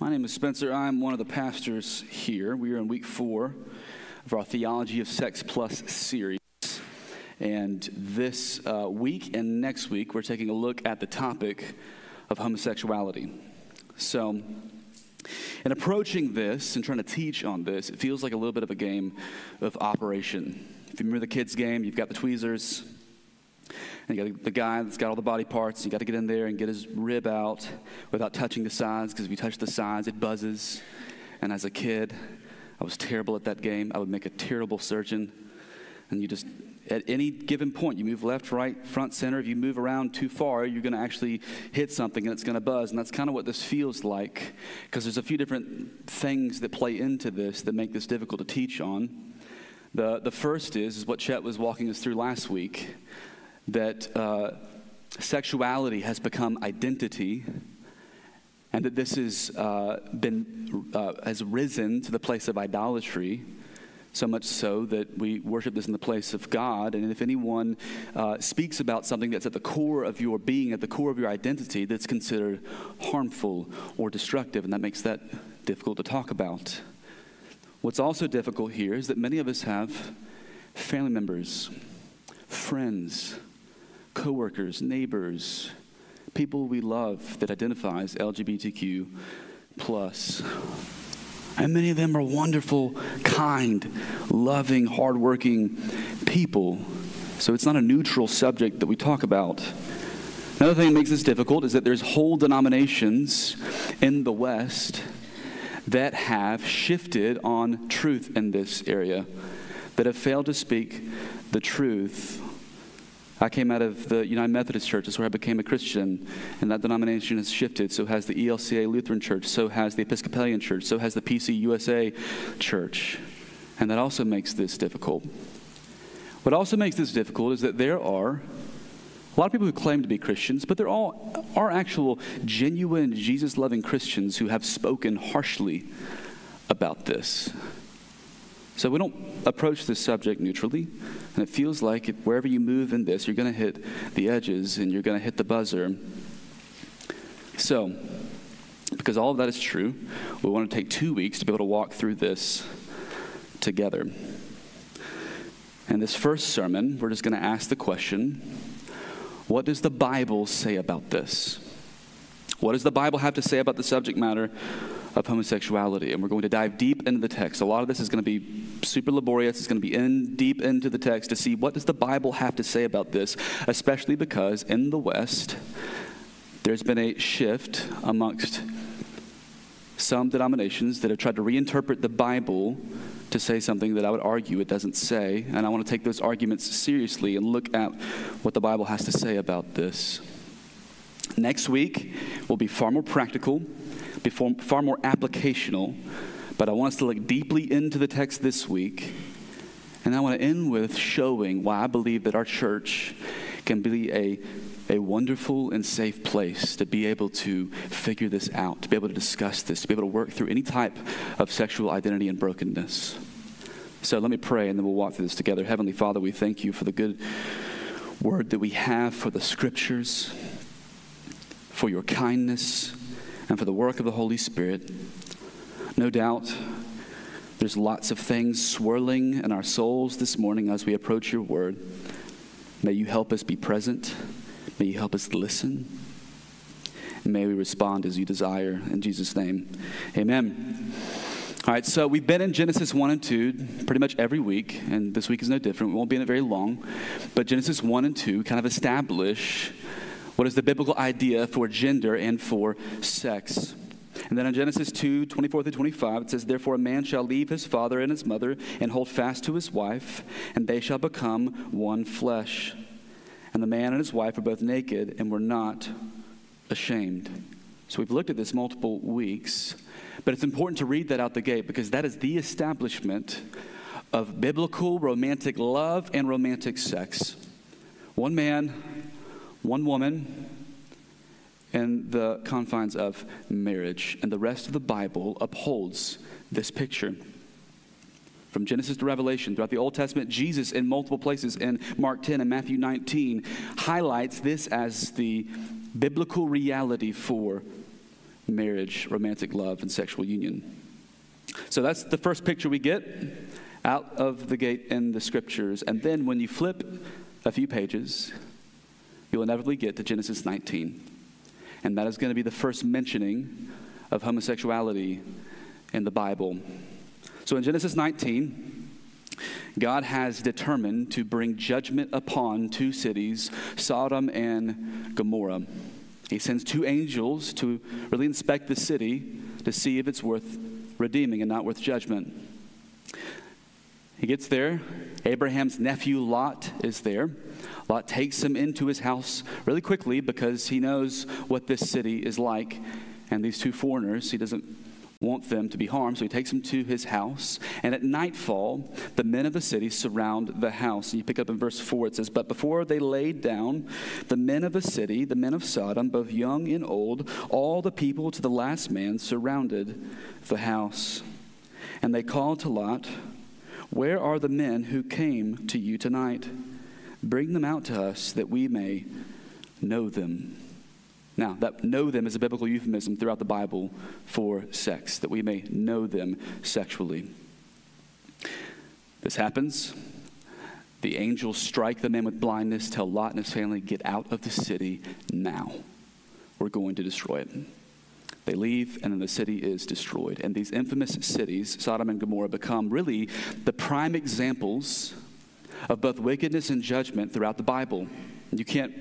My name is Spencer. I'm one of the pastors here. We are in week four of our Theology of Sex Plus series. And this uh, week and next week, we're taking a look at the topic of homosexuality. So, in approaching this and trying to teach on this, it feels like a little bit of a game of operation. If you remember the kids' game, you've got the tweezers, and you got the guy that's got all the body parts. You got to get in there and get his rib out without touching the sides, because if you touch the sides, it buzzes. And as a kid, I was terrible at that game. I would make a terrible surgeon. And you just, at any given point, you move left, right, front, center. If you move around too far, you're going to actually hit something and it's going to buzz. And that's kind of what this feels like, because there's a few different things that play into this that make this difficult to teach on. The, the first is, is what Chet was walking us through last week that uh, sexuality has become identity and that this has uh, been uh, has risen to the place of idolatry so much so that we worship this in the place of god. And if anyone uh, speaks about something that's at the core of your being at the core of your identity that's considered harmful or destructive and that makes that difficult to talk about. What's also difficult here is that many of us have family members friends coworkers, neighbors, people we love that identify as LGBTQ plus. And many of them are wonderful, kind, loving, hardworking people. So it's not a neutral subject that we talk about. Another thing that makes this difficult is that there's whole denominations in the West that have shifted on truth in this area, that have failed to speak the truth I came out of the United Methodist Church. That's where I became a Christian. And that denomination has shifted. So has the ELCA Lutheran Church. So has the Episcopalian Church. So has the PC USA Church. And that also makes this difficult. What also makes this difficult is that there are a lot of people who claim to be Christians, but there all are actual genuine Jesus loving Christians who have spoken harshly about this. So we don't approach this subject neutrally. And it feels like wherever you move in this, you're going to hit the edges and you're going to hit the buzzer. So, because all of that is true, we want to take two weeks to be able to walk through this together. And this first sermon, we're just going to ask the question what does the Bible say about this? What does the Bible have to say about the subject matter of homosexuality. And we're going to dive deep into the text. A lot of this is going to be super laborious. It's going to be in deep into the text to see what does the Bible have to say about this, especially because in the West, there's been a shift amongst some denominations that have tried to reinterpret the Bible to say something that I would argue it doesn't say. And I want to take those arguments seriously and look at what the Bible has to say about this. Next week will be far more practical far more applicational. But I want us to look deeply into the text this week. And I want to end with showing why I believe that our church can be a, a wonderful and safe place to be able to figure this out, to be able to discuss this, to be able to work through any type of sexual identity and brokenness. So let me pray and then we'll walk through this together. Heavenly Father, we thank you for the good word that we have, for the scriptures, for your kindness and for the work of the Holy Spirit. No doubt, there's lots of things swirling in our souls this morning as we approach your word. May you help us be present. May you help us listen. And may we respond as you desire. In Jesus' name, amen. All right, so we've been in Genesis 1 and 2 pretty much every week, and this week is no different. We won't be in it very long. But Genesis 1 and 2 kind of establish what is the biblical idea for gender and for sex. And then in Genesis 2 24 through 25, it says, Therefore a man shall leave his father and his mother and hold fast to his wife, and they shall become one flesh. And the man and his wife are both naked and were not ashamed. So we've looked at this multiple weeks, but it's important to read that out the gate because that is the establishment of biblical romantic love and romantic sex. One man, one woman in the confines of marriage. And the rest of the Bible upholds this picture. From Genesis to Revelation, throughout the Old Testament, Jesus in multiple places in Mark 10 and Matthew 19 highlights this as the biblical reality for marriage, romantic love, and sexual union. So that's the first picture we get out of the gate in the scriptures. And then when you flip a few pages, you'll inevitably get to Genesis 19. And that is going to be the first mentioning of homosexuality in the Bible. So in Genesis 19, God has determined to bring judgment upon two cities, Sodom and Gomorrah. He sends two angels to really inspect the city to see if it's worth redeeming and not worth judgment. He gets there. Abraham's nephew Lot is there. Lot takes him into his house really quickly because he knows what this city is like. And these two foreigners, he doesn't want them to be harmed, so he takes them to his house. And at nightfall, the men of the city surround the house. And you pick up in verse 4, it says, But before they laid down, the men of the city, the men of Sodom, both young and old, all the people to the last man surrounded the house. And they called to Lot, Where are the men who came to you tonight? Bring them out to us that we may know them. Now, that know them is a biblical euphemism throughout the Bible for sex, that we may know them sexually. This happens. The angels strike the man with blindness, tell Lot and his family, get out of the city now. We're going to destroy it. They leave, and then the city is destroyed. And these infamous cities, Sodom and Gomorrah, become really the prime examples of both wickedness and judgment throughout the Bible. You can't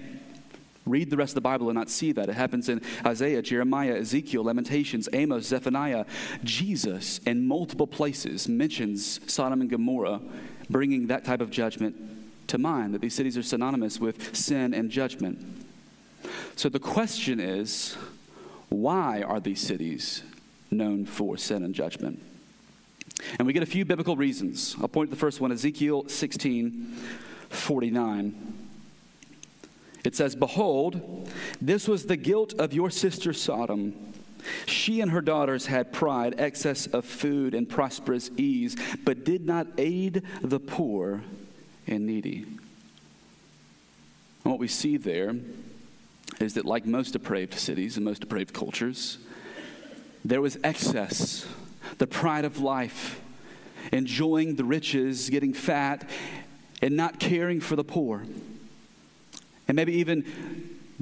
read the rest of the Bible and not see that. It happens in Isaiah, Jeremiah, Ezekiel, Lamentations, Amos, Zephaniah. Jesus, in multiple places, mentions Sodom and Gomorrah, bringing that type of judgment to mind, that these cities are synonymous with sin and judgment. So the question is why are these cities known for sin and judgment? And we get a few biblical reasons. I'll point to the first one Ezekiel 16 49. It says, Behold, this was the guilt of your sister Sodom. She and her daughters had pride, excess of food, and prosperous ease, but did not aid the poor and needy. And what we see there is that, like most depraved cities and most depraved cultures, there was excess, the pride of life, enjoying the riches, getting fat, and not caring for the poor and maybe even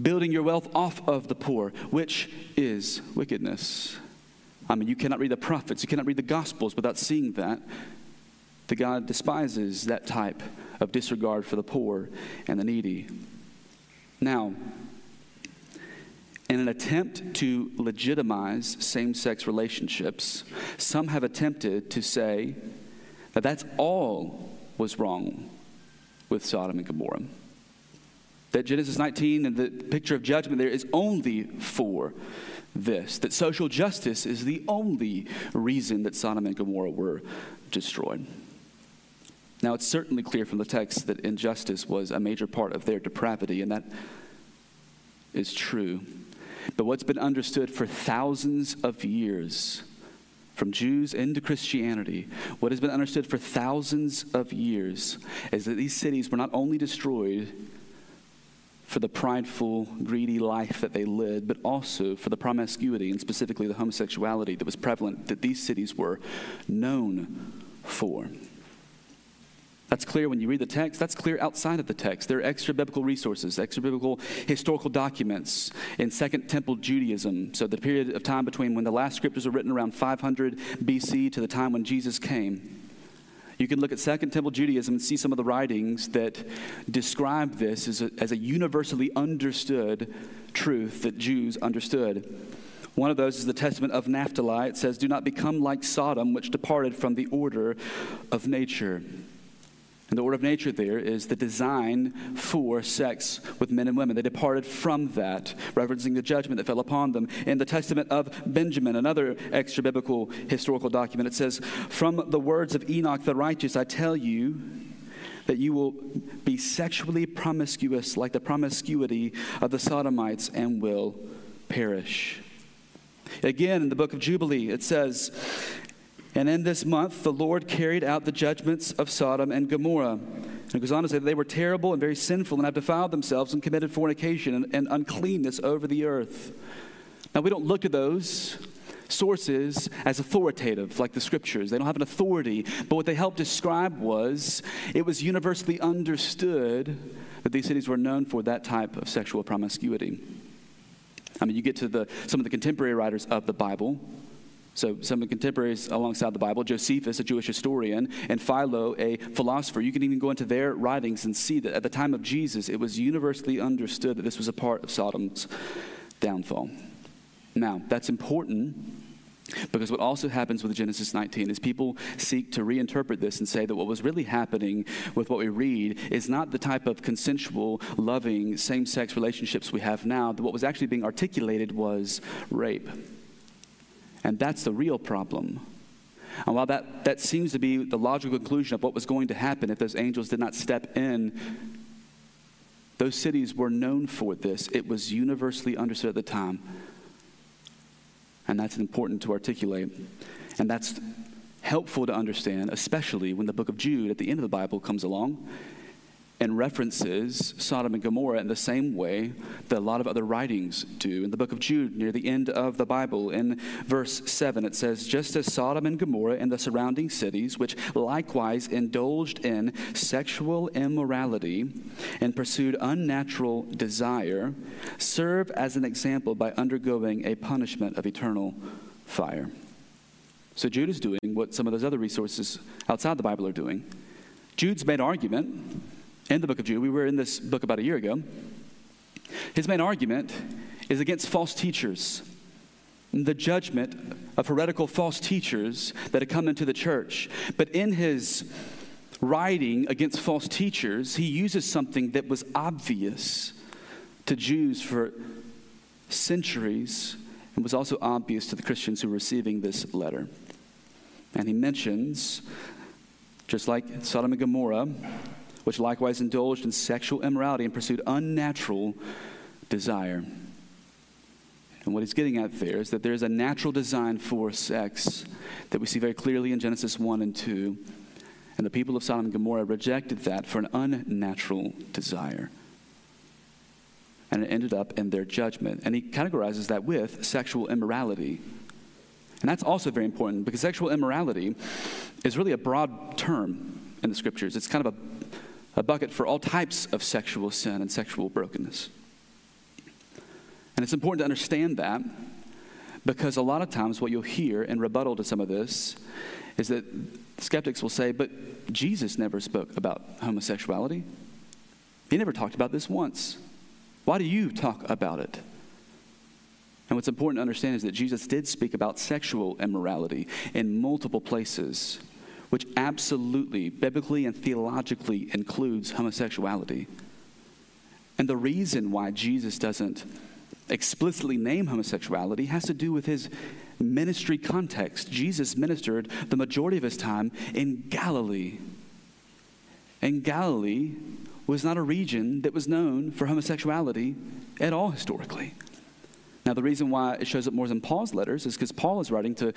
building your wealth off of the poor, which is wickedness. I mean, you cannot read the prophets, you cannot read the gospels without seeing that. The God despises that type of disregard for the poor and the needy. Now, in an attempt to legitimize same sex relationships, some have attempted to say that that's all was wrong with Sodom and Gomorrah that Genesis 19 and the picture of judgment there is only for this, that social justice is the only reason that Sodom and Gomorrah were destroyed. Now, it's certainly clear from the text that injustice was a major part of their depravity, and that is true. But what's been understood for thousands of years, from Jews into Christianity, what has been understood for thousands of years is that these cities were not only destroyed for the prideful, greedy life that they led, but also for the promiscuity and specifically the homosexuality that was prevalent that these cities were known for. That's clear when you read the text. That's clear outside of the text. There are extra biblical resources, extra biblical historical documents in Second Temple Judaism. So, the period of time between when the last scriptures were written around 500 BC to the time when Jesus came. You can look at Second Temple Judaism and see some of the writings that describe this as a, as a universally understood truth that Jews understood. One of those is the Testament of Naphtali. It says, Do not become like Sodom, which departed from the order of nature. And the order of nature there is the design for sex with men and women. They departed from that, referencing the judgment that fell upon them. In the Testament of Benjamin, another extra biblical historical document, it says, From the words of Enoch the righteous, I tell you that you will be sexually promiscuous like the promiscuity of the Sodomites and will perish. Again, in the book of Jubilee, it says, and in this month, the Lord carried out the judgments of Sodom and Gomorrah. And it goes on to say that they were terrible and very sinful and have defiled themselves and committed fornication and, and uncleanness over the earth. Now, we don't look at those sources as authoritative, like the scriptures. They don't have an authority. But what they helped describe was it was universally understood that these cities were known for that type of sexual promiscuity. I mean, you get to the, some of the contemporary writers of the Bible. So, some of the contemporaries alongside the Bible, Josephus, a Jewish historian, and Philo, a philosopher, you can even go into their writings and see that at the time of Jesus, it was universally understood that this was a part of Sodom's downfall. Now, that's important because what also happens with Genesis 19 is people seek to reinterpret this and say that what was really happening with what we read is not the type of consensual, loving, same sex relationships we have now. That what was actually being articulated was rape. And that's the real problem. And while that, that seems to be the logical conclusion of what was going to happen if those angels did not step in, those cities were known for this. It was universally understood at the time. And that's important to articulate. And that's helpful to understand, especially when the book of Jude at the end of the Bible comes along and references Sodom and Gomorrah in the same way that a lot of other writings do. In the book of Jude, near the end of the Bible, in verse 7, it says, Just as Sodom and Gomorrah and the surrounding cities, which likewise indulged in sexual immorality and pursued unnatural desire, serve as an example by undergoing a punishment of eternal fire. So Jude is doing what some of those other resources outside the Bible are doing. Jude's main argument in the book of Jude. We were in this book about a year ago. His main argument is against false teachers, the judgment of heretical false teachers that had come into the church. But in his writing against false teachers, he uses something that was obvious to Jews for centuries and was also obvious to the Christians who were receiving this letter. And he mentions, just like Sodom and Gomorrah, which likewise indulged in sexual immorality and pursued unnatural desire. And what he's getting at there is that there's a natural design for sex that we see very clearly in Genesis 1 and 2. And the people of Sodom and Gomorrah rejected that for an unnatural desire. And it ended up in their judgment. And he categorizes that with sexual immorality. And that's also very important because sexual immorality is really a broad term in the scriptures. It's kind of a a bucket for all types of sexual sin and sexual brokenness. And it's important to understand that because a lot of times what you'll hear in rebuttal to some of this is that skeptics will say, but Jesus never spoke about homosexuality. He never talked about this once. Why do you talk about it? And what's important to understand is that Jesus did speak about sexual immorality in multiple places which absolutely, biblically and theologically, includes homosexuality. And the reason why Jesus doesn't explicitly name homosexuality has to do with his ministry context. Jesus ministered the majority of his time in Galilee. And Galilee was not a region that was known for homosexuality at all historically. Now, the reason why it shows up more in Paul's letters is because Paul is writing to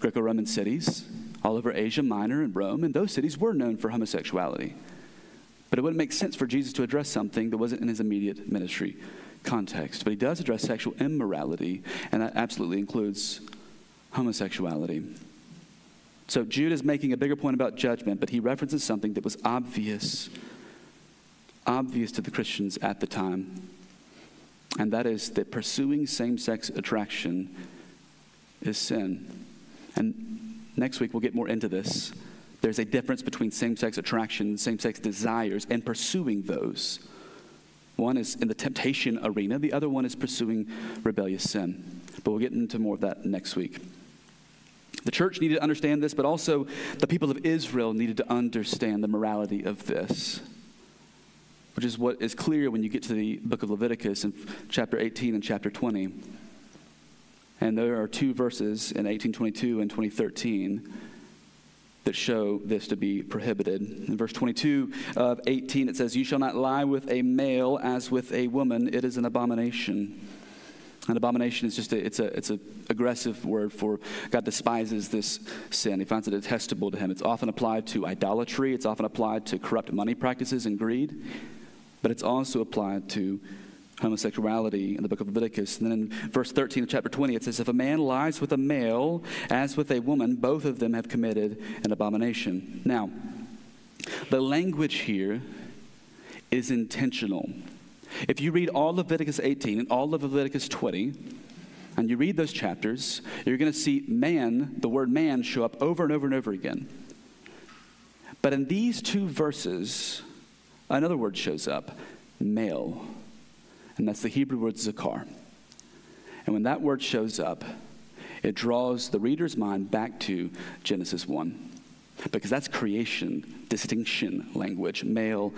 Greco Roman cities all over Asia Minor and Rome, and those cities were known for homosexuality. But it wouldn't make sense for Jesus to address something that wasn't in his immediate ministry context. But he does address sexual immorality, and that absolutely includes homosexuality. So Jude is making a bigger point about judgment, but he references something that was obvious, obvious to the Christians at the time. And that is that pursuing same sex attraction is sin. And Next week, we'll get more into this. There's a difference between same sex attraction, same sex desires, and pursuing those. One is in the temptation arena, the other one is pursuing rebellious sin. But we'll get into more of that next week. The church needed to understand this, but also the people of Israel needed to understand the morality of this, which is what is clear when you get to the book of Leviticus in chapter 18 and chapter 20. And there are two verses in 1822 and 2013 that show this to be prohibited. In verse 22 of 18, it says, You shall not lie with a male as with a woman, it is an abomination. An abomination is just a, it's a, it's a aggressive word for God despises this sin. He finds it detestable to him. It's often applied to idolatry. It's often applied to corrupt money practices and greed. But it's also applied to homosexuality in the book of Leviticus. And then in verse 13 of chapter 20, it says, If a man lies with a male as with a woman, both of them have committed an abomination. Now, the language here is intentional. If you read all Leviticus 18 and all of Leviticus 20, and you read those chapters, you're going to see man, the word man, show up over and over and over again. But in these two verses, another word shows up male and that's the Hebrew word zakar. And when that word shows up, it draws the reader's mind back to Genesis 1, because that's creation, distinction language, male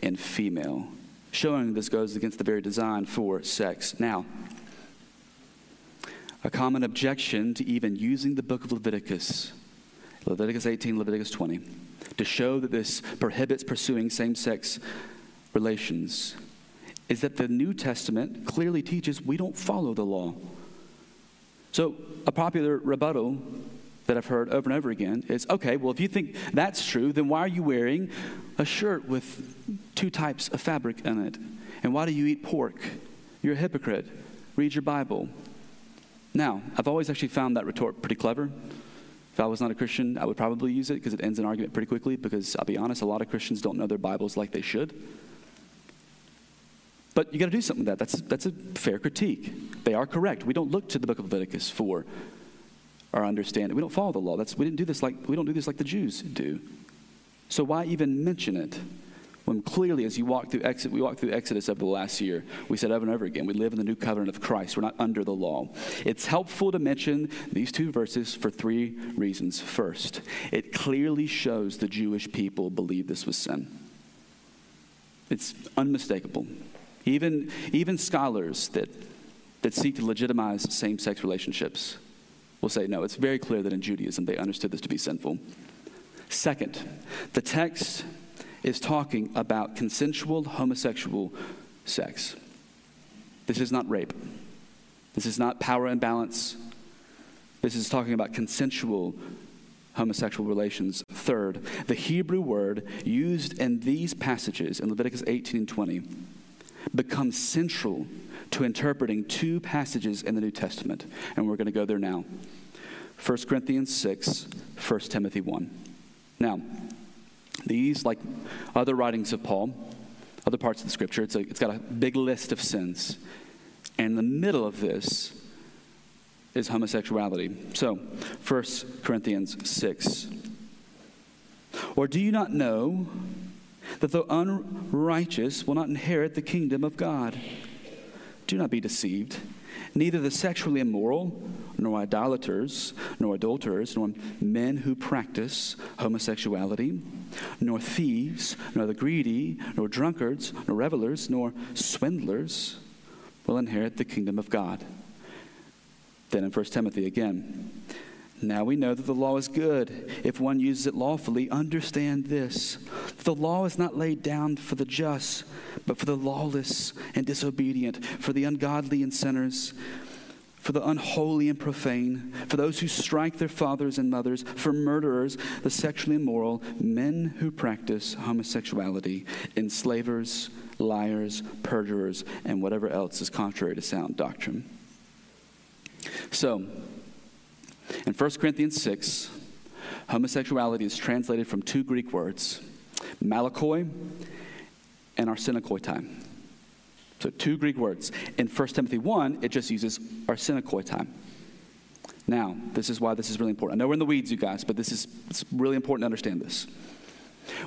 and female, showing this goes against the very design for sex. Now, a common objection to even using the book of Leviticus, Leviticus 18, Leviticus 20, to show that this prohibits pursuing same sex relations is that the New Testament clearly teaches we don't follow the law. So, a popular rebuttal that I've heard over and over again is okay, well, if you think that's true, then why are you wearing a shirt with two types of fabric in it? And why do you eat pork? You're a hypocrite. Read your Bible. Now, I've always actually found that retort pretty clever. If I was not a Christian, I would probably use it because it ends an argument pretty quickly. Because I'll be honest, a lot of Christians don't know their Bibles like they should. But you got to do something with that. That's, that's a fair critique. They are correct. We don't look to the book of Leviticus for our understanding. We don't follow the law. That's, we didn't do this like we don't do this like the Jews do. So why even mention it? When clearly, as you walk through Exodus, we walked through Exodus over the last year, we said over and over again, we live in the new covenant of Christ. We're not under the law. It's helpful to mention these two verses for three reasons. First, it clearly shows the Jewish people believe this was sin. It's unmistakable. Even, even scholars that, that seek to legitimize same sex relationships will say, no, it's very clear that in Judaism they understood this to be sinful. Second, the text is talking about consensual homosexual sex. This is not rape. This is not power imbalance. This is talking about consensual homosexual relations. Third, the Hebrew word used in these passages in Leviticus 18 and 20 becomes central to interpreting two passages in the New Testament. And we're going to go there now 1 Corinthians 6, 1 Timothy 1. Now, these, like other writings of Paul, other parts of the scripture, it's, a, it's got a big list of sins. And in the middle of this is homosexuality. So, 1 Corinthians 6. Or do you not know that the unrighteous will not inherit the kingdom of God. Do not be deceived. Neither the sexually immoral, nor idolaters, nor adulterers, nor men who practice homosexuality, nor thieves, nor the greedy, nor drunkards, nor revelers, nor swindlers will inherit the kingdom of God. Then in 1 Timothy again, now we know that the law is good if one uses it lawfully. Understand this the law is not laid down for the just, but for the lawless and disobedient, for the ungodly and sinners, for the unholy and profane, for those who strike their fathers and mothers, for murderers, the sexually immoral, men who practice homosexuality, enslavers, liars, perjurers, and whatever else is contrary to sound doctrine. So, in 1 Corinthians 6, homosexuality is translated from two Greek words, malakoi and arsenokoitai. So two Greek words. In 1 Timothy 1, it just uses arsenokoitai. Now, this is why this is really important. I know we're in the weeds, you guys, but this is it's really important to understand this.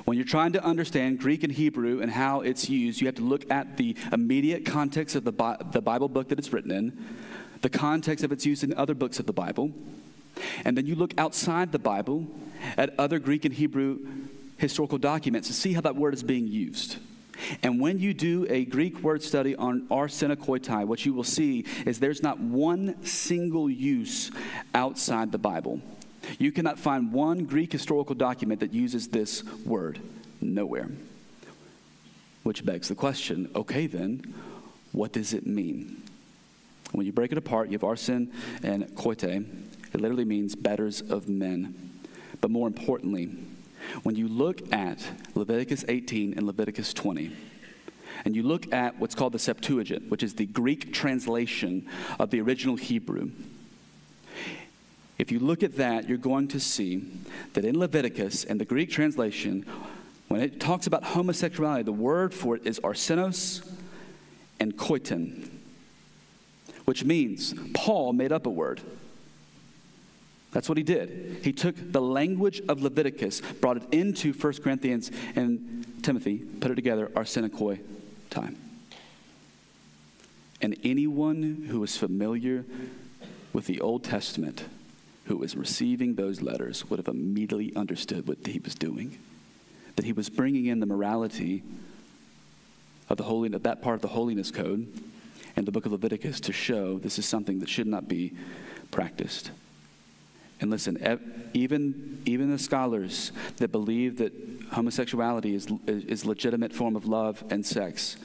When you're trying to understand Greek and Hebrew and how it's used, you have to look at the immediate context of the, Bi- the Bible book that it's written in, the context of its use in other books of the Bible, and then you look outside the Bible at other Greek and Hebrew historical documents to see how that word is being used. And when you do a Greek word study on arsenokoitai, what you will see is there's not one single use outside the Bible. You cannot find one Greek historical document that uses this word. Nowhere. Which begs the question okay, then, what does it mean? When you break it apart, you have arsen and koite. It literally means betters of men. But more importantly, when you look at Leviticus 18 and Leviticus 20, and you look at what's called the Septuagint, which is the Greek translation of the original Hebrew, if you look at that, you're going to see that in Leviticus and the Greek translation, when it talks about homosexuality, the word for it is arsenos and koiton, which means Paul made up a word. That's what he did. He took the language of Leviticus, brought it into 1 Corinthians and Timothy, put it together, Our arsenikoi time. And anyone who is familiar with the Old Testament, who was receiving those letters, would have immediately understood what he was doing. That he was bringing in the morality of the holy, of that part of the holiness code and the book of Leviticus to show this is something that should not be practiced. And listen, even, even the scholars that believe that homosexuality is, is legitimate form of love and sex,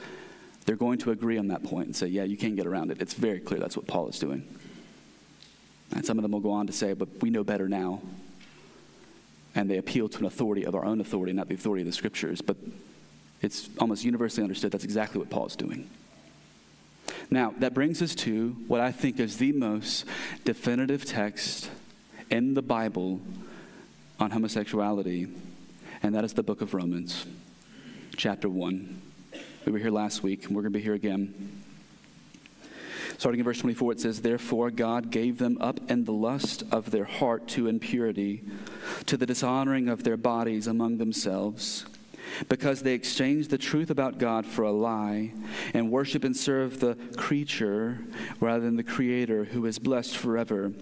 they're going to agree on that point and say, yeah, you can't get around it. It's very clear that's what Paul is doing. And some of them will go on to say, but we know better now. And they appeal to an authority of our own authority, not the authority of the scriptures. But it's almost universally understood that's exactly what Paul is doing. Now, that brings us to what I think is the most definitive text in the Bible on homosexuality, and that is the book of Romans, chapter 1. We were here last week, and we're going to be here again. Starting in verse 24, it says, Therefore God gave them up in the lust of their heart to impurity, to the dishonoring of their bodies among themselves because they exchanged the truth about God for a lie and worship and serve the creature rather than the Creator who is blessed forever.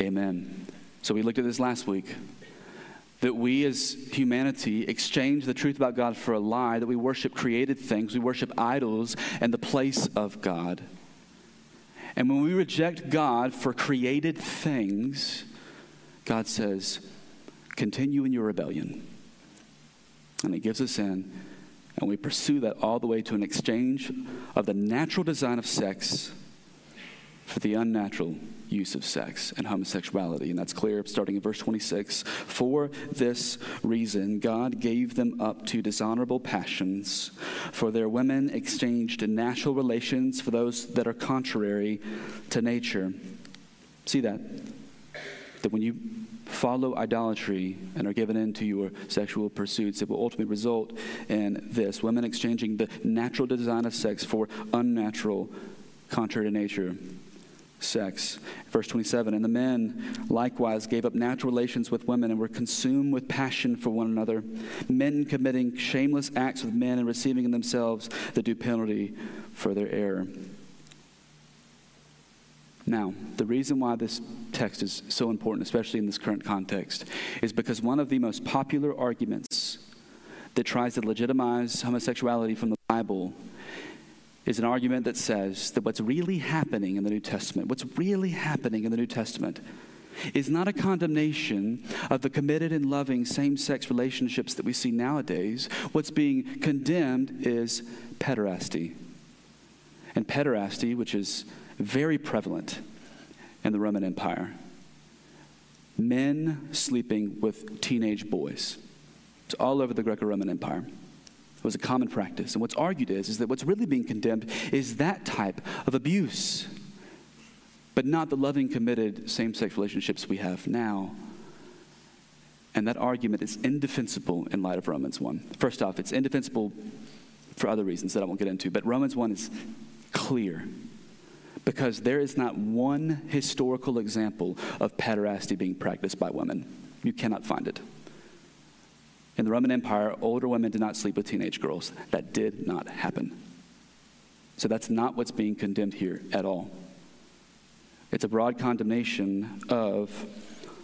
Amen. So we looked at this last week. That we as humanity exchange the truth about God for a lie, that we worship created things, we worship idols and the place of God. And when we reject God for created things, God says, continue in your rebellion and He gives us in, and we pursue that all the way to an exchange of the natural design of sex for the unnatural use of sex and homosexuality. And that's clear starting in verse 26. For this reason, God gave them up to dishonorable passions, for their women exchanged natural relations for those that are contrary to nature. See that? That when you follow idolatry and are given into your sexual pursuits, it will ultimately result in this women exchanging the natural design of sex for unnatural, contrary to nature sex. Verse 27 And the men likewise gave up natural relations with women and were consumed with passion for one another, men committing shameless acts with men and receiving in themselves the due penalty for their error. Now, the reason why this text is so important, especially in this current context, is because one of the most popular arguments that tries to legitimize homosexuality from the Bible is an argument that says that what's really happening in the New Testament, what's really happening in the New Testament, is not a condemnation of the committed and loving same sex relationships that we see nowadays. What's being condemned is pederasty. And pederasty, which is very prevalent in the Roman Empire. Men sleeping with teenage boys. It's all over the Greco Roman Empire. It was a common practice. And what's argued is, is that what's really being condemned is that type of abuse, but not the loving, committed same sex relationships we have now. And that argument is indefensible in light of Romans 1. First off, it's indefensible for other reasons that I won't get into, but Romans 1 is clear because there is not one historical example of pederasty being practiced by women. You cannot find it. In the Roman Empire, older women did not sleep with teenage girls. That did not happen. So that's not what's being condemned here at all. It's a broad condemnation of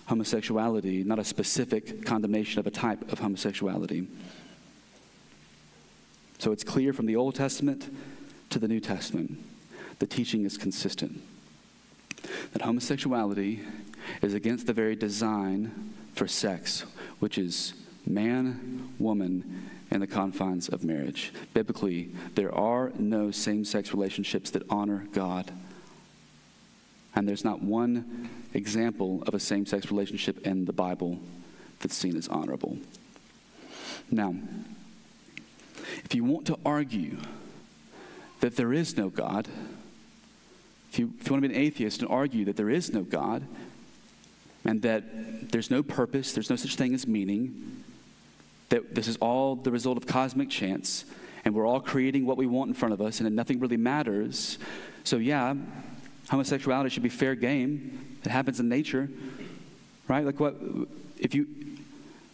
homosexuality, not a specific condemnation of a type of homosexuality. So it's clear from the Old Testament to the New Testament the teaching is consistent that homosexuality is against the very design for sex, which is man, woman, and the confines of marriage. Biblically, there are no same sex relationships that honor God. And there's not one example of a same sex relationship in the Bible that's seen as honorable. Now, If you want to argue that there is no God, if you, if you want to be an atheist and argue that there is no God and that there's no purpose, there's no such thing as meaning, that this is all the result of cosmic chance, and we're all creating what we want in front of us, and nothing really matters. So, yeah, homosexuality should be fair game. It happens in nature, right? Like, what if you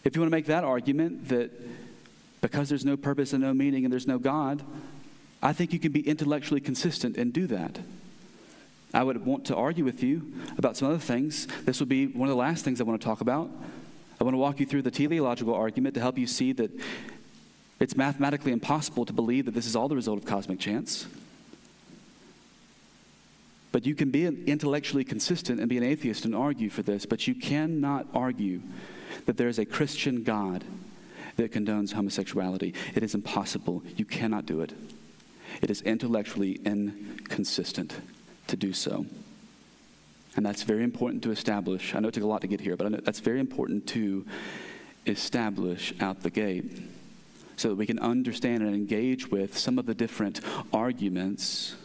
if you want to make that argument that because there's no purpose and no meaning and there's no God, I think you can be intellectually consistent and do that. I would want to argue with you about some other things. This would be one of the last things I want to talk about. I want to walk you through the teleological argument to help you see that it's mathematically impossible to believe that this is all the result of cosmic chance. But you can be intellectually consistent and be an atheist and argue for this, but you cannot argue that there is a Christian God that condones homosexuality. It is impossible. You cannot do it. It is intellectually inconsistent to do so. And that's very important to establish. I know it took a lot to get here, but that's very important to establish out the gate so that we can understand and engage with some of the different arguments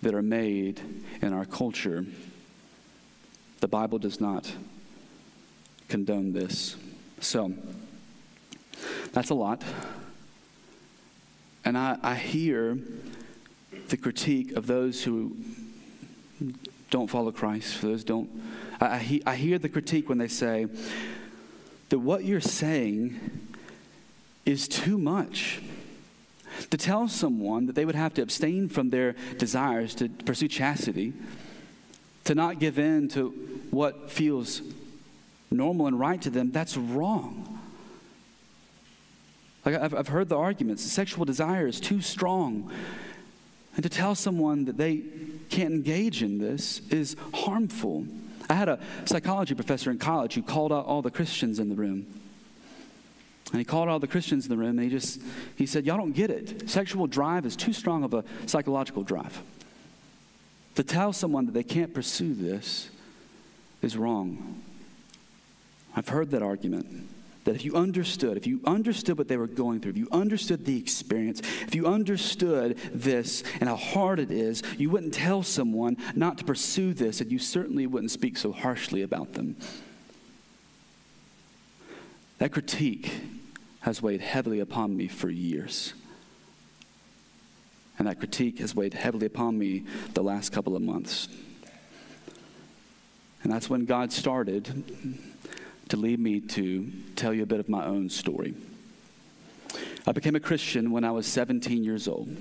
that are made in our culture. The Bible does not condone this. So, that's a lot. And I, I hear the critique of those who don't follow Christ, for those don't. I, I, I hear the critique when they say that what you're saying is too much. To tell someone that they would have to abstain from their desires to pursue chastity, to not give in to what feels normal and right to them, that's wrong. Like I've, I've heard the arguments sexual desire is too strong. And to tell someone that they can't engage in this is harmful. I had a psychology professor in college who called out all the Christians in the room. And he called all the Christians in the room and he just he said, Y'all don't get it. Sexual drive is too strong of a psychological drive. To tell someone that they can't pursue this is wrong. I've heard that argument. That if you understood, if you understood what they were going through, if you understood the experience, if you understood this and how hard it is, you wouldn't tell someone not to pursue this, and you certainly wouldn't speak so harshly about them. That critique has weighed heavily upon me for years. And that critique has weighed heavily upon me the last couple of months. And that's when God started to lead me to tell you a bit of my own story. I became a Christian when I was 17 years old.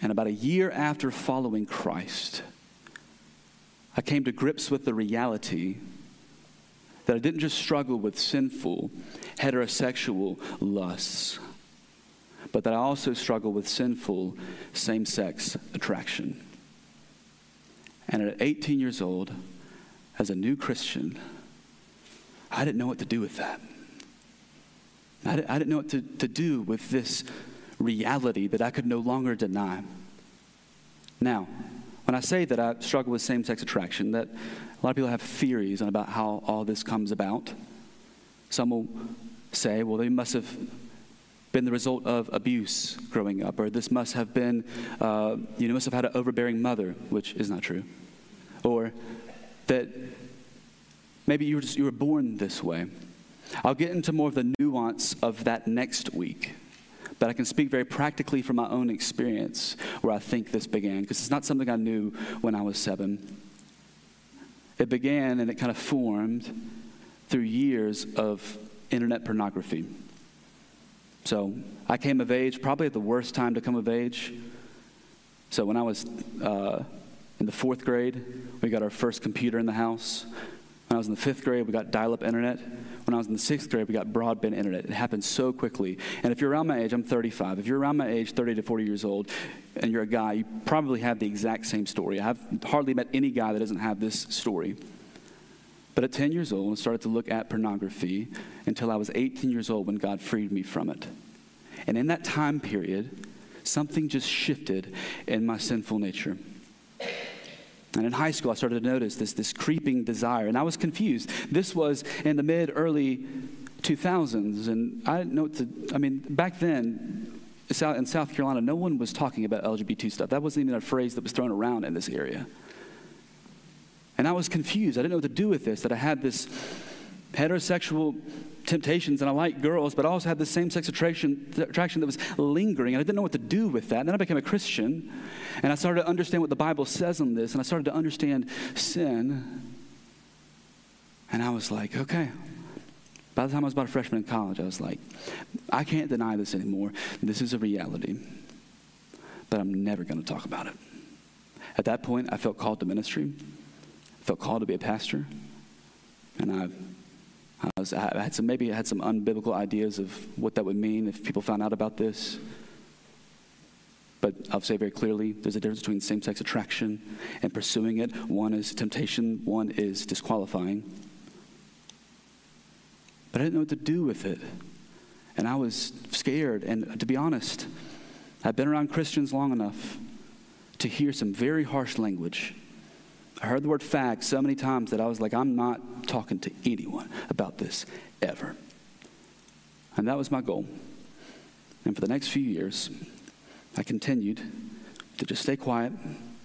And about a year after following Christ, I came to grips with the reality that I didn't just struggle with sinful heterosexual lusts, but that I also struggle with sinful same sex attraction. And at 18 years old, as a new Christian, I didn't know what to do with that. I didn't, know what to, to do with this reality that I could no longer deny. Now, when I say that I struggle with same sex attraction, that a lot of people have theories on about how all this comes about. Some will say, well, they must have been the result of abuse growing up, or this must have been, uh, you know, must have had an overbearing mother, which is not true. Or that maybe you were, just, you were born this way. I'll get into more of the nuance of that next week. But I can speak very practically from my own experience where I think this began, because it's not something I knew when I was seven. It began and it kind of formed through years of internet pornography. So I came of age probably at the worst time to come of age. So when I was uh, in the fourth grade, we got our first computer in the house. When I was in the fifth grade, we got dial up internet. When I was in the sixth grade, we got broadband internet. It happened so quickly. And if you're around my age, I'm 35. If you're around my age, 30 to 40 years old, and you're a guy, you probably have the exact same story. I have hardly met any guy that doesn't have this story. But at 10 years old, I started to look at pornography until I was 18 years old when God freed me from it. And in that time period, something just shifted in my sinful nature. And in high school, I started to notice this, this creeping desire, and I was confused. This was in the mid, early 2000s, and I didn't know what to, I mean, back then in South Carolina, no one was talking about LGBT stuff. That wasn't even a phrase that was thrown around in this area. And I was confused. I didn't know what to do with this, that I had this heterosexual temptations and I like girls, but I also had the same sex attraction, attraction that was lingering. And I didn't know what to do with that. And then I became a Christian and I started to understand what the Bible says on this and I started to understand sin. And I was like, okay. By the time I was about a freshman in college, I was like, I can't deny this anymore. This is a reality, but I'm never going to talk about it. At that point, I felt called to ministry, I felt called to be a pastor, and I I, was, I had some, maybe I had some unbiblical ideas of what that would mean if people found out about this. But I'll say very clearly there's a difference between same sex attraction and pursuing it. One is temptation, one is disqualifying. But I didn't know what to do with it. And I was scared. And to be honest, I've been around Christians long enough to hear some very harsh language I heard the word fag so many times that I was like, I'm not talking to anyone about this ever. And that was my goal. And for the next few years, I continued to just stay quiet,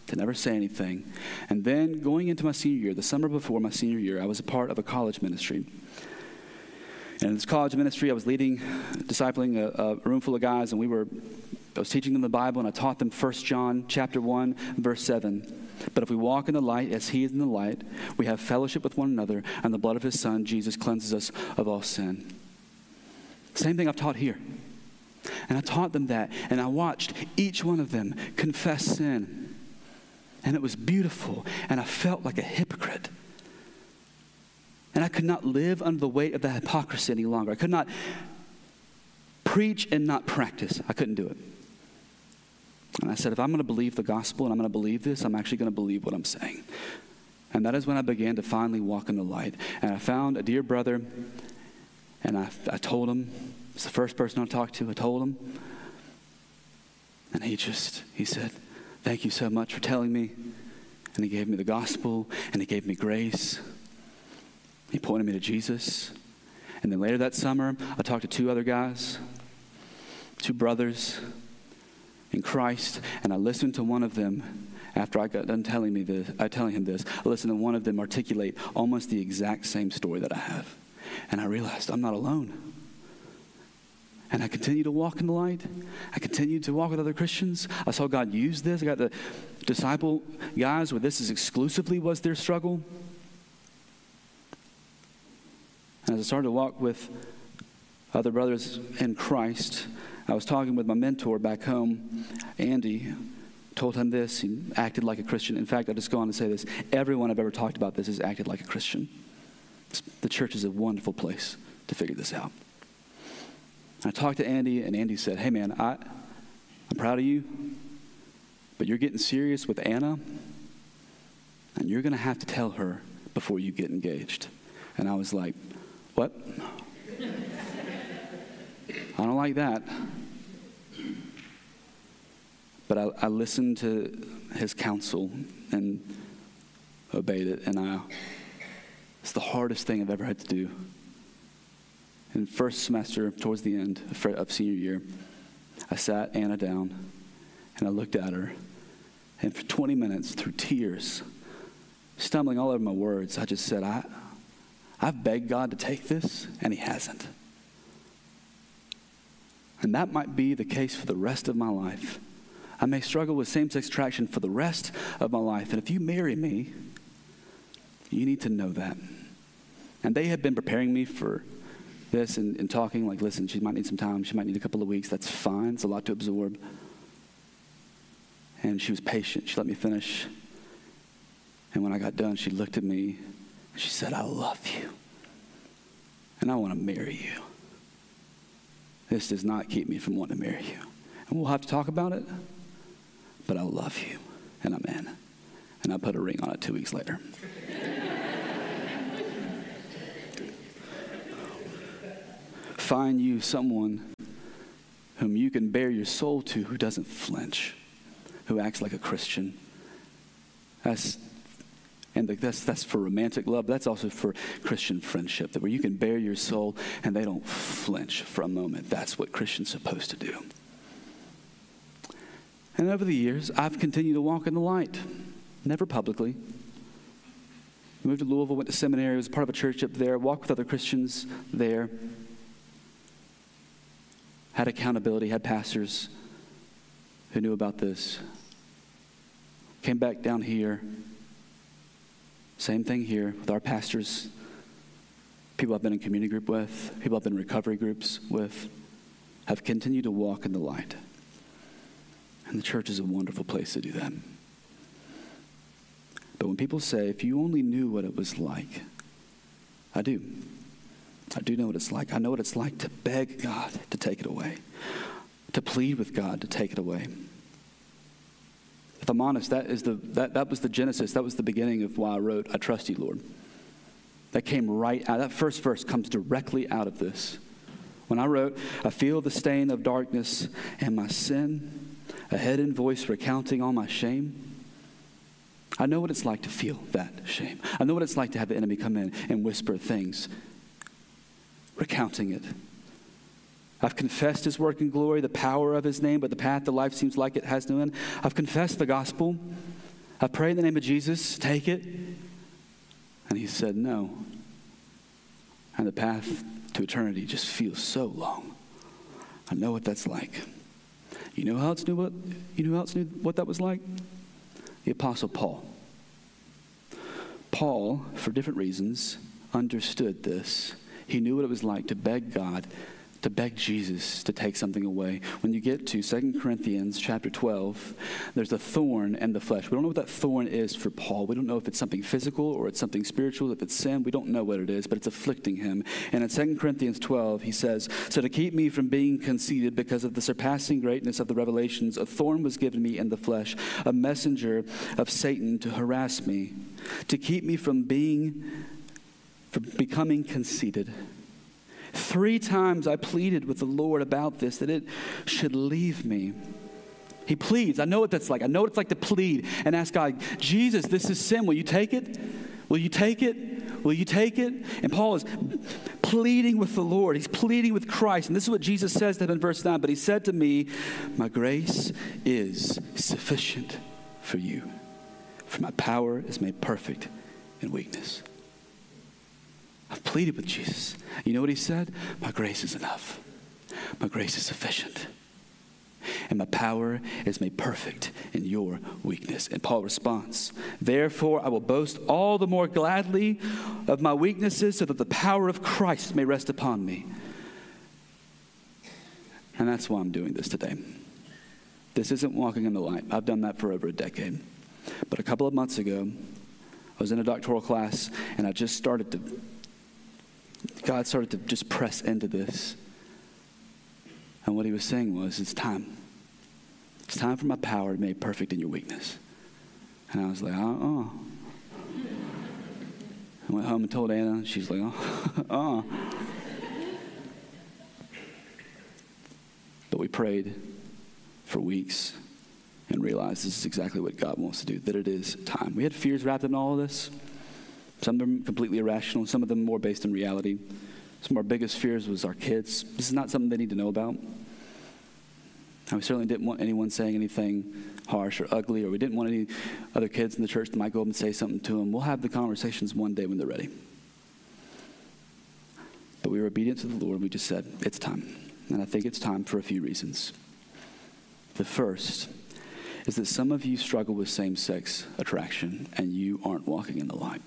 to never say anything. And then going into my senior year, the summer before my senior year, I was a part of a college ministry. And in this college ministry, I was leading, discipling a, a room full of guys, and we were, I was teaching them the Bible, and I taught them 1 John chapter 1, verse 7. But if we walk in the light as he is in the light, we have fellowship with one another, and the blood of his son, Jesus, cleanses us of all sin. Same thing I've taught here. And I taught them that, and I watched each one of them confess sin. And it was beautiful, and I felt like a hypocrite. And I could not live under the weight of that hypocrisy any longer. I could not preach and not practice. I couldn't do it. And I said, if I'm going to believe the gospel and I'm going to believe this, I'm actually going to believe what I'm saying. And that is when I began to finally walk in the light. And I found a dear brother, and I, I told him, it's the first person I talked to, I told him. And he just, he said, thank you so much for telling me. And he gave me the gospel, and he gave me grace. He pointed me to Jesus. And then later that summer, I talked to two other guys, two brothers in Christ, and I listened to one of them after I got done telling me this, uh, telling him this. I listened to one of them articulate almost the exact same story that I have, and I realized I'm not alone. And I continued to walk in the light. I continued to walk with other Christians. I saw God use this. I got the disciple guys where this is exclusively was their struggle. And as I started to walk with other brothers in Christ, I was talking with my mentor back home, Andy. Told him this. He acted like a Christian. In fact, I'll just go on and say this. Everyone I've ever talked about this has acted like a Christian. The church is a wonderful place to figure this out. I talked to Andy, and Andy said, Hey, man, I, I'm proud of you, but you're getting serious with Anna, and you're going to have to tell her before you get engaged. And I was like, What? I don't like that. But I, I listened to his counsel and obeyed it, and I, it's the hardest thing I've ever had to do. In first semester, towards the end of senior year, I sat Anna down and I looked at her, and for 20 minutes, through tears, stumbling all over my words, I just said, I, I've begged God to take this, and He hasn't. And that might be the case for the rest of my life. I may struggle with same sex attraction for the rest of my life. And if you marry me, you need to know that. And they had been preparing me for this and, and, talking, like, listen, she might need some time. She might need a couple of weeks. That's fine. It's a lot to absorb. And she was patient. She let me finish. And when I got done, she looked at me she said, I love you. And I want to marry you. This does not keep me from wanting to marry you. And we'll have to talk about it, but I love you, and I'm in. And I put a ring on it two weeks later. Find you someone whom you can bare your soul to who doesn't flinch, who acts like a Christian. That's And that's, that's for romantic love. That's also for Christian friendship, that where you can bare your soul and they don't flinch for a moment. That's what Christians are supposed to do. And over the years, I've continued to walk in the light, never publicly. Moved to Louisville, went to seminary, was part of a church up there, walked with other Christians there, had accountability, had pastors who knew about this. Came back down here. Same thing here with our pastors, people I've been in community group with, people I've been in recovery groups with, have continued to walk in the light. And the church is a wonderful place to do that. But when people say, if you only knew what it was like, I do. I do know what it's like. I know what it's like to beg God to take it away, to plead with God to take it away. If I'm honest, that, is the, that, that was the genesis, that was the beginning of why I wrote, I Trust You, Lord. That came right out. That first verse comes directly out of this. When I wrote, I feel the stain of darkness and my sin, a hidden voice recounting all my shame. I know what it's like to feel that shame. I know what it's like to have the enemy come in and whisper things, recounting it. I've confessed his work and glory, the power of his name, but the path to life seems like it has no end. I've confessed the gospel. I pray in the name of Jesus, take it. And he said, no. And the path to eternity just feels so long. I know what that's like. You know how else knew what you know how else knew what that was like? The Apostle Paul. Paul, for different reasons, understood this. He knew what it was like to beg God to beg Jesus to take something away. When you get to 2 Corinthians chapter 12, there's a thorn in the flesh. We don't know what that thorn is for Paul. We don't know if it's something physical or it's something spiritual, if it's sin. We don't know what it is, but it's afflicting him. And in 2 Corinthians 12, he says, So to keep me from being conceited because of the surpassing greatness of the revelations, a thorn was given me in the flesh, a messenger of Satan to harass me, to keep me from being, from becoming conceited. Three times I pleaded with the Lord about this, that it should leave me. He pleads. I know what that's like. I know what it's like to plead and ask God, Jesus, this is sin. Will you take it? Will you take it? Will you take it? And Paul is pleading with the Lord. He's pleading with Christ. And this is what Jesus says to him in verse 9. But he said to me, My grace is sufficient for you, for my power is made perfect in weakness. Pleaded with Jesus. You know what he said? My grace is enough. My grace is sufficient. And my power is made perfect in your weakness. And Paul responds, Therefore, I will boast all the more gladly of my weaknesses so that the power of Christ may rest upon me. And that's why I'm doing this today. This isn't walking in the light. I've done that for over a decade. But a couple of months ago, I was in a doctoral class and I just started to God started to just press into this. And what he was saying was, it's time. It's time for my power to be made perfect in your weakness. And I was like, uh-uh. I went home and told Anna, she's like, uh, uh. But we prayed for weeks and realized this is exactly what God wants to do, that it is time. We had fears wrapped in all of this. Some of them completely irrational, some of them more based in reality. Some of our biggest fears was our kids. This is not something they need to know about. And we certainly didn't want anyone saying anything harsh or ugly, or we didn't want any other kids in the church that might go up and say something to them. We'll have the conversations one day when they're ready. But we were obedient to the Lord. We just said, it's time. And I think it's time for a few reasons. The first is that some of you struggle with same sex attraction and you aren't walking in the light.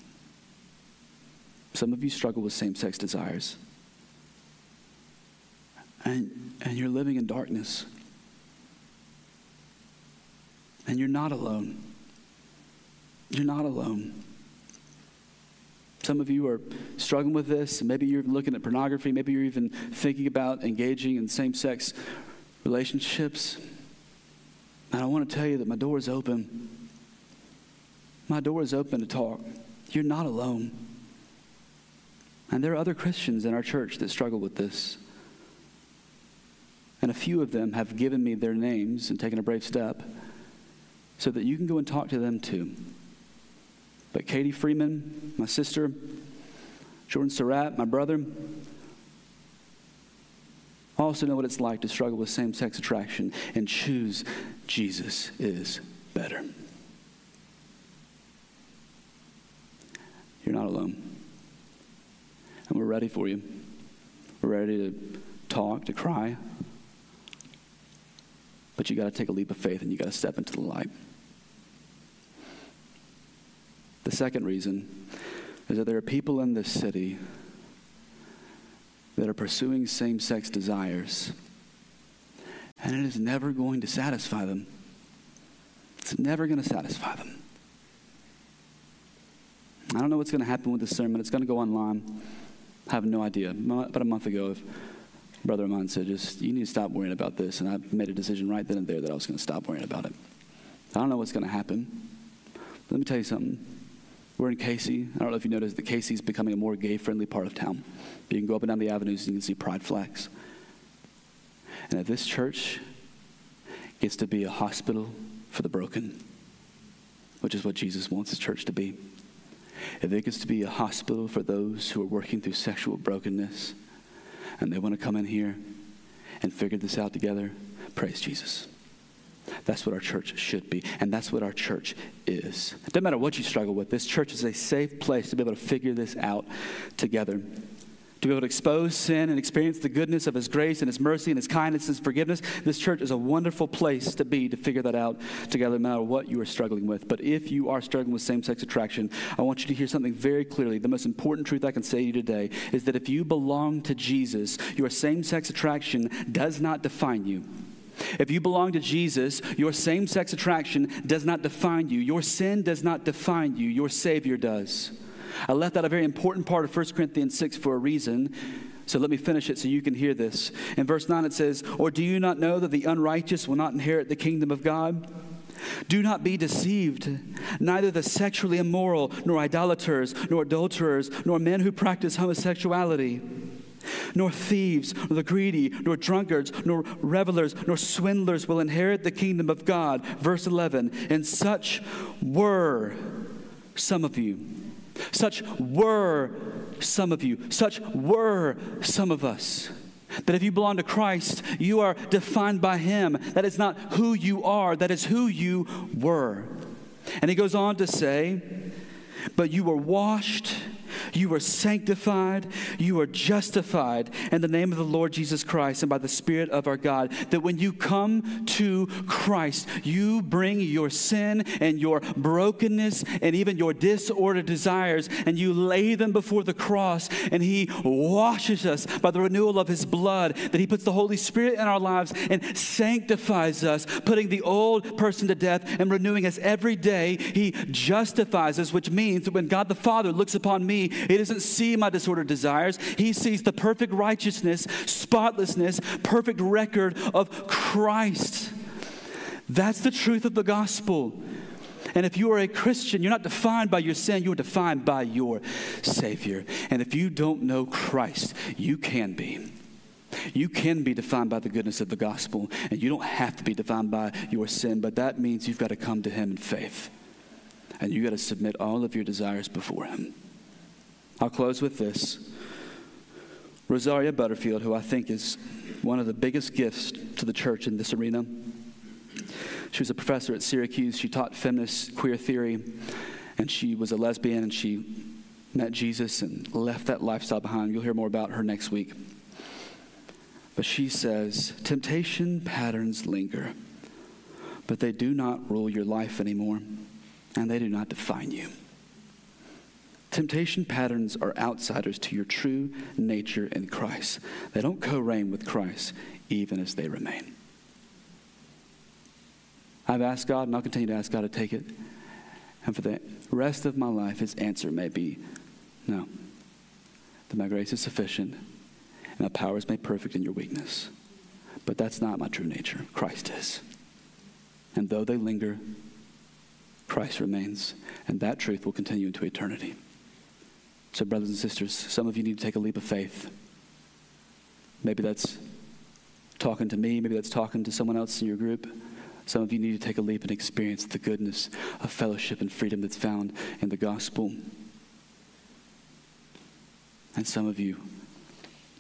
Some of you struggle with same sex desires. And, and you're living in darkness. And you're not alone. You're not alone. Some of you are struggling with this. Maybe you're looking at pornography. Maybe you're even thinking about engaging in same sex relationships. And I want to tell you that my door is open. My door is open to talk. You're not alone. And there are other Christians in our church that struggle with this. And a few of them have given me their names and taken a brave step so that you can go and talk to them too. But Katie Freeman, my sister, Jordan Surratt, my brother, also know what it's like to struggle with same sex attraction and choose Jesus is better. You're not alone. And we're ready for you. We're ready to talk, to cry. But you got to take a leap of faith and you got to step into the light. The second reason is that there are people in this city that are pursuing same sex desires, and it is never going to satisfy them. It's never going to satisfy them. I don't know what's going to happen with this sermon. It's going to go online. I have no idea. About a month ago, brother of mine said, just, you need to stop worrying about this. And I made a decision right then and there that I was going to stop worrying about it. I don't know what's going to happen. But let me tell you something. We're in Cayce. I don't know if you noticed that Cayce is becoming a more gay friendly part of town. You can go up and down the avenues and you can see pride flags. And if this church gets to be a hospital for the broken, which is what Jesus wants his church to be, if it gets to be a hospital for those who are working through sexual brokenness and they want to come in here and figure this out together, praise Jesus. That's what our church should be, and that's what our church is. It doesn't matter what you struggle with, this church is a safe place to be able to figure this out together. To be able to expose sin and experience the goodness of His grace and His mercy and His kindness and His forgiveness, this church is a wonderful place to be to figure that out together, no matter what you are struggling with. But if you are struggling with same sex attraction, I want you to hear something very clearly. The most important truth I can say to you today is that if you belong to Jesus, your same sex attraction does not define you. If you belong to Jesus, your same sex attraction does not define you. Your sin does not define you. Your Savior does. I left out a very important part of 1 Corinthians 6 for a reason. So let me finish it so you can hear this. In verse 9 it says, Or do you not know that the unrighteous will not inherit the kingdom of God? Do not be deceived. Neither the sexually immoral, nor idolaters, nor adulterers, nor men who practice homosexuality nor thieves, nor the greedy, nor drunkards, nor revelers, nor swindlers will inherit the kingdom of God. Verse 11. And such were some of you. Such were some of you. Such were some of us. That if you belong to Christ, you are defined by Him. That is not who you are, that is who you were. And he goes on to say, But you were washed you are sanctified, you are justified in the name of the Lord Jesus Christ and by the Spirit of our God. That when you come to Christ, you bring your sin and your brokenness and even your disordered desires and you lay them before the cross and He washes us by the renewal of His blood. That He puts the Holy Spirit in our lives and sanctifies us, putting the old person to death and renewing us every day. He justifies us, which means that when God the Father looks upon me, he doesn't see my disordered desires. He sees the perfect righteousness, spotlessness, perfect record of Christ. That's the truth of the gospel. And if you are a Christian, you're not defined by your sin, you are defined by your Savior. And if you don't know Christ, you can be. You can be defined by the goodness of the gospel, and you don't have to be defined by your sin, but that means you've got to come to Him in faith. And you've got to submit all of your desires before Him. I'll close with this. Rosaria Butterfield, who I think is one of the biggest gifts to the church in this arena, she was a professor at Syracuse. She taught feminist queer theory, and she was a lesbian, and she met Jesus and left that lifestyle behind. You'll hear more about her next week. But she says, Temptation patterns linger, but they do not rule your life anymore, and they do not define you. Temptation patterns are outsiders to your true nature in Christ. They don't co reign with Christ, even as they remain. I've asked God, and I'll continue to ask God to take it. And for the rest of my life, his answer may be no. That my grace is sufficient, and my power is made perfect in your weakness. But that's not my true nature. Christ is. And though they linger, Christ remains, and that truth will continue into eternity. So, brothers and sisters, some of you need to take a leap of faith. Maybe that's talking to me, maybe that's talking to someone else in your group. Some of you need to take a leap and experience the goodness of fellowship and freedom that's found in the gospel. And some of you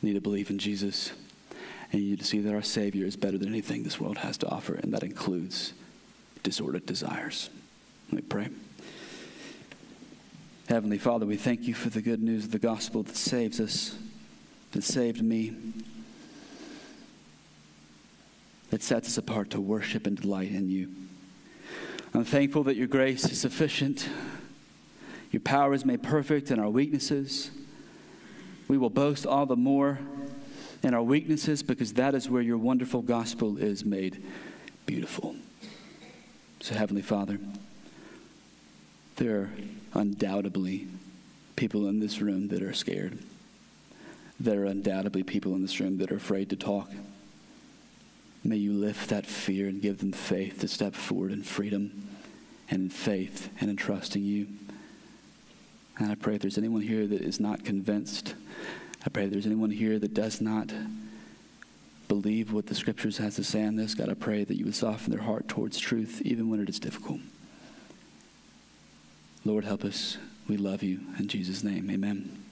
need to believe in Jesus. And you need to see that our Savior is better than anything this world has to offer, and that includes disordered desires. Let me pray. Heavenly Father, we thank you for the good news of the gospel that saves us, that saved me, that sets us apart to worship and delight in you. I'm thankful that your grace is sufficient. Your power is made perfect in our weaknesses. We will boast all the more in our weaknesses because that is where your wonderful gospel is made beautiful. So, Heavenly Father, there undoubtedly people in this room that are scared. There are undoubtedly people in this room that are afraid to talk. May you lift that fear and give them faith to step forward in freedom and in faith and in trusting you. And I pray if there's anyone here that is not convinced, I pray if there's anyone here that does not believe what the scriptures has to say on this, God, I pray that you would soften their heart towards truth even when it is difficult. Lord, help us. We love you. In Jesus' name, amen.